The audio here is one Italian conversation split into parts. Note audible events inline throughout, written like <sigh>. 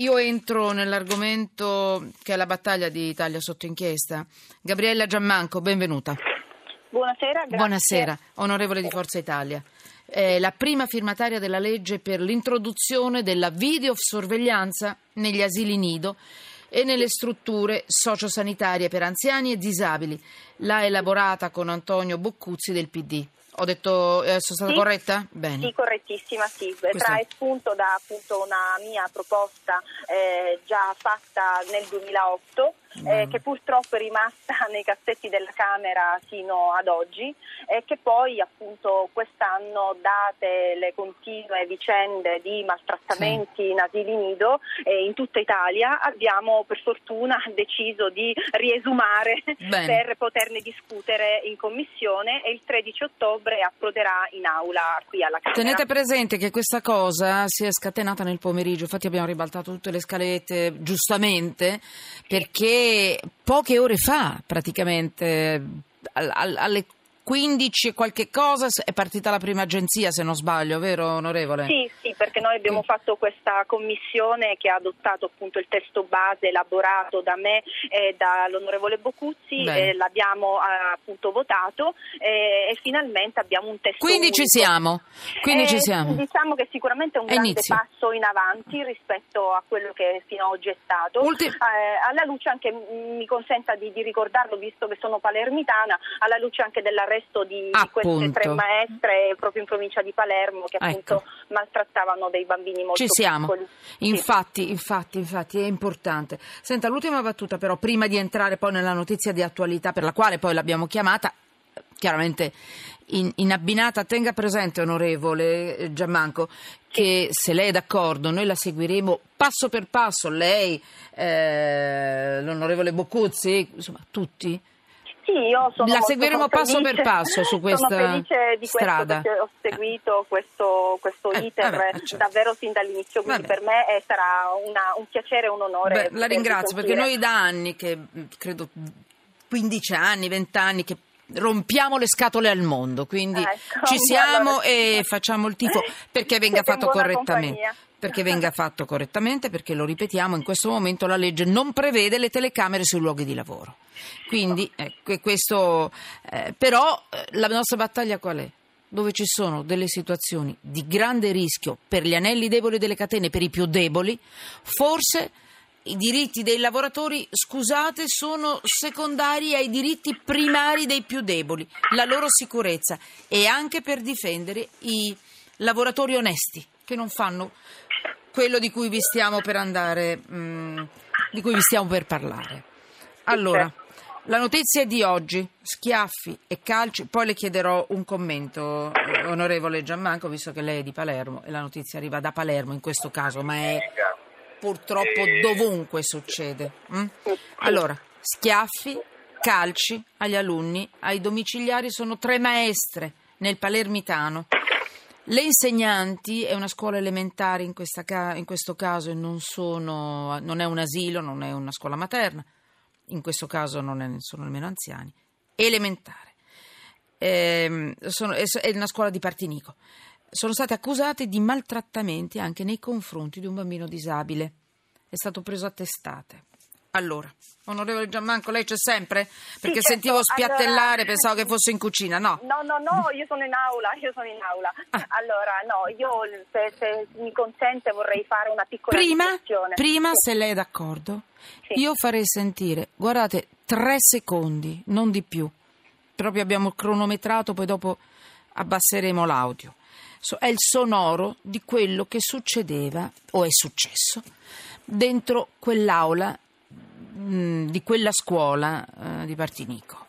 io entro nell'argomento che è la battaglia di Italia sotto inchiesta. Gabriella Giammanco, benvenuta. Buonasera. Grazie. Buonasera, onorevole di Forza Italia. È la prima firmataria della legge per l'introduzione della videosorveglianza negli asili nido e nelle strutture sociosanitarie per anziani e disabili. L'ha elaborata con Antonio Boccuzzi del PD. Ho detto, eh, sono stata Sì. corretta? Bene. Sì, correttissima, sì. Questa- Trae spunto da appunto una mia proposta eh, già fatta nel 2008, eh, Mm. che purtroppo è rimasta <laughs> nei cassetti della Camera sino ad oggi e che poi appunto quest'anno, date le continue vicende di maltrattamenti in asili nido eh, in tutta Italia, abbiamo per fortuna <laughs> deciso di riesumare Bene. per poterne discutere in commissione e il 13 ottobre approderà in aula qui alla Camera. Tenete presente che questa cosa si è scatenata nel pomeriggio, infatti abbiamo ribaltato tutte le scalette giustamente perché poche ore fa praticamente al- al- alle 15 e qualche cosa è partita la prima agenzia se non sbaglio, vero onorevole? Sì, sì, perché noi abbiamo fatto questa commissione che ha adottato appunto il testo base elaborato da me e dall'onorevole Bocuzzi, eh, l'abbiamo appunto votato eh, e finalmente abbiamo un testo Quindi ci unico. siamo, quindi Eh, ci siamo. Diciamo che sicuramente è un grande inizia. passo in avanti rispetto a quello che fino ad oggi è stato. Ulti- Eh, alla luce anche, mi consenta di, di ricordarlo, visto che sono palermitana, alla luce anche dell'arresto di, di queste Appunto. tre maestre proprio in provincia di Palermo che appunto Ecco. maltrattavano dei bambini molto Ci siamo. piccoli. Sì. Infatti, infatti, infatti è importante. Senta, l'ultima battuta però, prima di entrare poi nella notizia di attualità per la quale poi l'abbiamo chiamata, chiaramente in, in abbinata, tenga presente onorevole eh, Giammanco che se lei è d'accordo noi la seguiremo passo per passo, lei, eh, l'onorevole Boccuzzi, insomma tutti. Sì, io sono La seguiremo passo felice- per passo su questa Sono felice di strada. questo ho seguito questo, questo Eh, iter vabbè, certo. davvero sin dall'inizio, quindi Vabbè. per me eh, sarà una- un piacere e un onore. Beh, la ringrazio perché noi da anni, che credo 15 anni, 20 anni, che rompiamo le scatole al mondo, quindi Ecco, ci <laughs> siamo allora- e <laughs> facciamo il tifo perché venga Siete fatto correttamente. compagnia. Perché venga <laughs> fatto correttamente, perché lo ripetiamo, in questo momento la legge non prevede le telecamere sui luoghi di lavoro. Quindi, ecco, e questo, eh, però eh, la nostra battaglia qual è? Dove ci sono delle situazioni di grande rischio per gli anelli deboli delle catene, per i più deboli, forse i diritti dei lavoratori, scusate, sono secondari ai diritti primari dei più deboli, la loro sicurezza e anche per difendere i lavoratori onesti che non fanno quello di cui vi stiamo per andare, mm, di cui vi stiamo per parlare. Allora, la notizia di oggi, schiaffi e calci, poi le chiederò un commento, onorevole Giammanco, visto che lei è di Palermo e la notizia arriva da Palermo in questo caso, ma è purtroppo dovunque succede. mm? Allora, schiaffi, calci agli alunni, ai domiciliari sono tre maestre nel palermitano. Le insegnanti, è una scuola elementare in, ca- in questo caso e non, sono, non è un asilo, non è una scuola materna, in questo caso non è- sono nemmeno anziani, elementare. Ehm, sono- è, è una scuola di Partinico. Sono state accusate di maltrattamenti anche nei confronti di un bambino disabile. È stato preso a testate. Allora, onorevole Giammanco, lei c'è sempre? Perché certo. sentivo spiattellare, Allora- pensavo che <laughs> fosse in cucina, no? No, no, no, io sono in aula, io sono in aula. Ah. Allora, no, io se, se mi consente vorrei fare una piccola Prima, prima, Sì. se lei è d'accordo, Sì. io farei sentire, guardate, tre secondi, non di più. Proprio abbiamo cronometrato, poi dopo abbasseremo l'audio. È il sonoro di quello che succedeva, o è successo, dentro quell'aula mh, di quella scuola eh, di Partinico.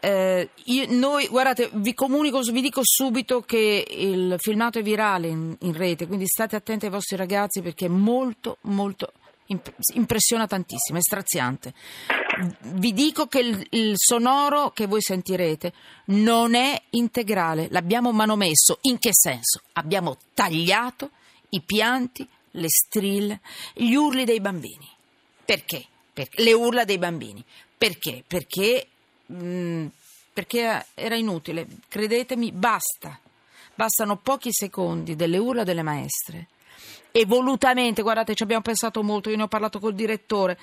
Eh, io- noi, guardate, vi comunico, vi dico subito che il filmato è virale in, in rete, quindi state attenti ai vostri ragazzi perché è molto, molto imp- impressiona tantissimo, è straziante. Vi dico che il, il sonoro che voi sentirete non è integrale, l'abbiamo manomesso. In che senso? Abbiamo tagliato i pianti, le strille, gli urli dei bambini. Perché? Perché- le urla dei bambini. Perché? Perché, mm, perché era inutile. Credetemi, basta. Bastano pochi secondi delle urla delle maestre e volutamente, guardate, ci abbiamo pensato molto, io ne ho parlato col direttore,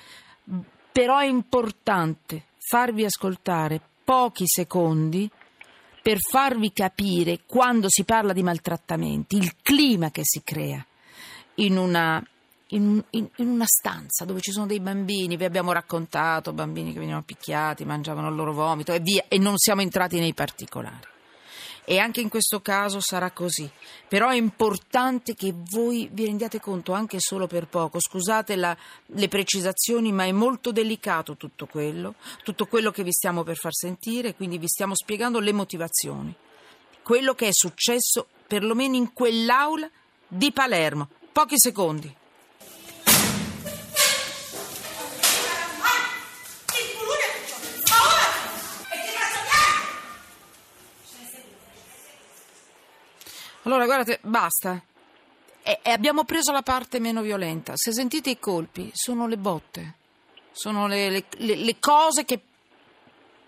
però è importante farvi ascoltare pochi secondi per farvi capire quando si parla di maltrattamenti, il clima che si crea in una, in, in, in una stanza dove ci sono dei bambini, vi abbiamo raccontato, bambini che venivano picchiati, mangiavano il loro vomito e via, e non siamo entrati nei particolari e anche in questo caso sarà così. Però è importante che voi vi rendiate conto anche solo per poco, scusate la, le precisazioni, ma è molto delicato tutto quello, tutto quello che vi stiamo per far sentire, quindi vi stiamo spiegando le motivazioni. Quello che è successo perlomeno in quell'aula di Palermo. Pochi secondi. Allora, guardate, basta. E, e abbiamo preso la parte meno violenta. Se sentite i colpi, sono le botte, sono le, le, le, le cose che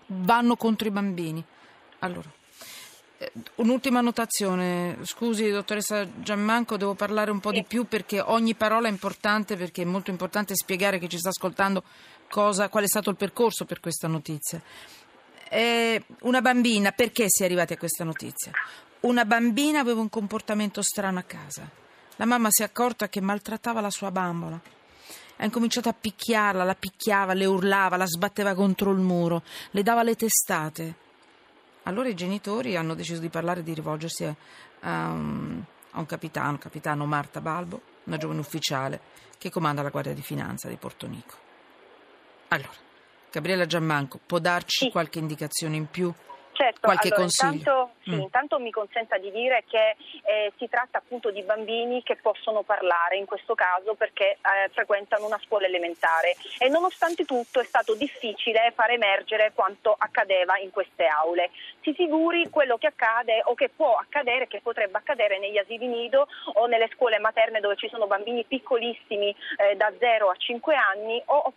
vanno contro i bambini. Allora, eh, un'ultima notazione. Scusi, dottoressa Giammanco, devo parlare un po' di più perché ogni parola è importante, perché è molto importante spiegare chi ci sta ascoltando cosa, qual è stato il percorso per questa notizia. È una bambina, perché si è arrivati a questa notizia? Una bambina aveva un comportamento strano a casa. La mamma si è accorta che maltrattava la sua bambola. Ha incominciato a picchiarla, la picchiava, le urlava, la sbatteva contro il muro, le dava le testate. Allora i genitori hanno deciso di parlare e di rivolgersi a, um, a un capitano, capitano Marta Balbo, una giovane ufficiale che comanda la Guardia di Finanza di Portonico. Allora, Gabriella Giammanco può darci qualche indicazione in più Certo, qualche allora, consiglio? Intanto, sì, mm. intanto mi consenta di dire che eh, si tratta appunto di bambini che possono parlare in questo caso perché eh, frequentano una scuola elementare e nonostante tutto è stato difficile far emergere quanto accadeva in queste aule. Si figuri quello che accade o che può accadere, che potrebbe accadere negli asili nido o nelle scuole materne dove ci sono bambini piccolissimi eh, da 0 a 5 anni o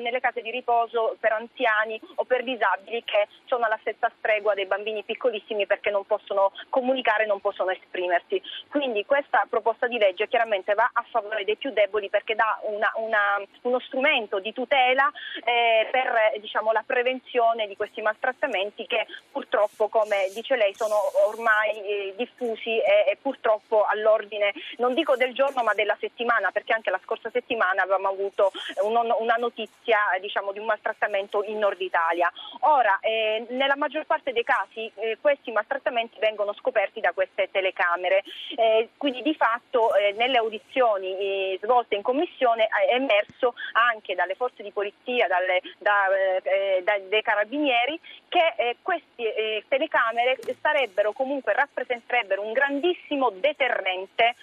nelle case di riposo per anziani o per disabili che sono alla stessa stregua dei bambini piccolissimi perché non possono comunicare, non possono esprimersi. Quindi questa proposta di legge chiaramente va a favore dei più deboli perché dà una, una, uno strumento di tutela eh, per diciamo, la prevenzione di questi maltrattamenti che purtroppo, come dice lei, sono ormai eh, diffusi e, e purtroppo all'ordine, non dico del giorno ma della settimana, perché anche la scorsa settimana avevamo avuto un, una notizia notizia diciamo, di un maltrattamento in Nord Italia. Ora, eh, nella maggior parte dei casi eh, questi maltrattamenti vengono scoperti da queste telecamere, eh, quindi di fatto eh, nelle audizioni eh, svolte in commissione è emerso anche dalle forze di polizia, dalle, da, eh, dai carabinieri, che queste telecamere sarebbero comunque rappresenterebbero un grandissimo deterrente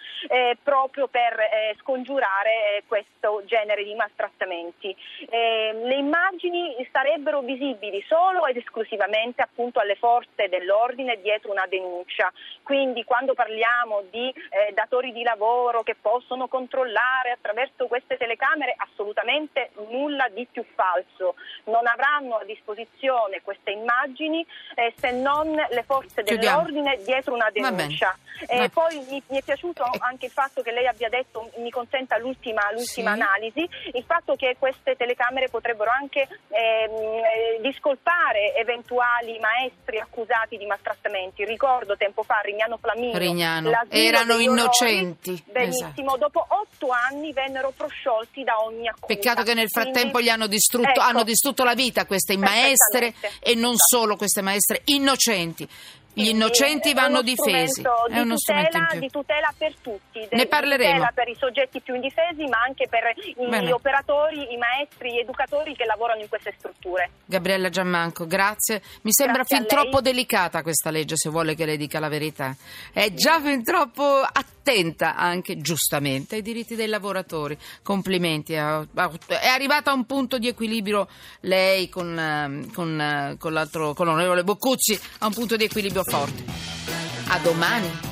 proprio per scongiurare questo genere di maltrattamenti. Eh, le immagini sarebbero visibili solo ed esclusivamente appunto alle forze dell'ordine dietro una denuncia. Quindi quando parliamo di eh, datori di lavoro che possono controllare attraverso queste telecamere, assolutamente nulla di più falso. Non avranno a disposizione queste immagini eh, se non le forze dell'ordine Chiudiamo. dietro una denuncia. Eh, poi mi, mi, è piaciuto anche il fatto che lei abbia detto, mi consenta l'ultima, l'ultima sì. analisi, il fatto che queste telecamere potrebbero anche ehm, eh, discolpare eventuali maestri accusati di maltrattamenti. Ricordo tempo fa Rignano Flaminio, Rignano. erano innocenti. Orori, benissimo, esatto. dopo otto anni vennero prosciolti da ogni accusa. Peccato che nel frattempo Quindi, gli hanno distrutto, ecco, hanno distrutto la vita queste maestre e non esatto. solo queste maestre innocenti. Gli innocenti vanno difesi. È uno strumento di tutela, di tutela per tutti. Ne parleremo. Per i soggetti più indifesi, ma anche per gli operatori, i maestri, gli educatori che lavorano in queste strutture. Gabriella Giammanco, grazie. Mi sembra grazie fin troppo delicata questa legge, se vuole che le dica la verità. È già fin troppo attenta anche, giustamente, ai diritti dei lavoratori. Complimenti. È arrivata a un punto di equilibrio lei con, eh, con, eh, con, l'altro, con l'onorevole Boccuzzi, a un punto di equilibrio forte. A domani.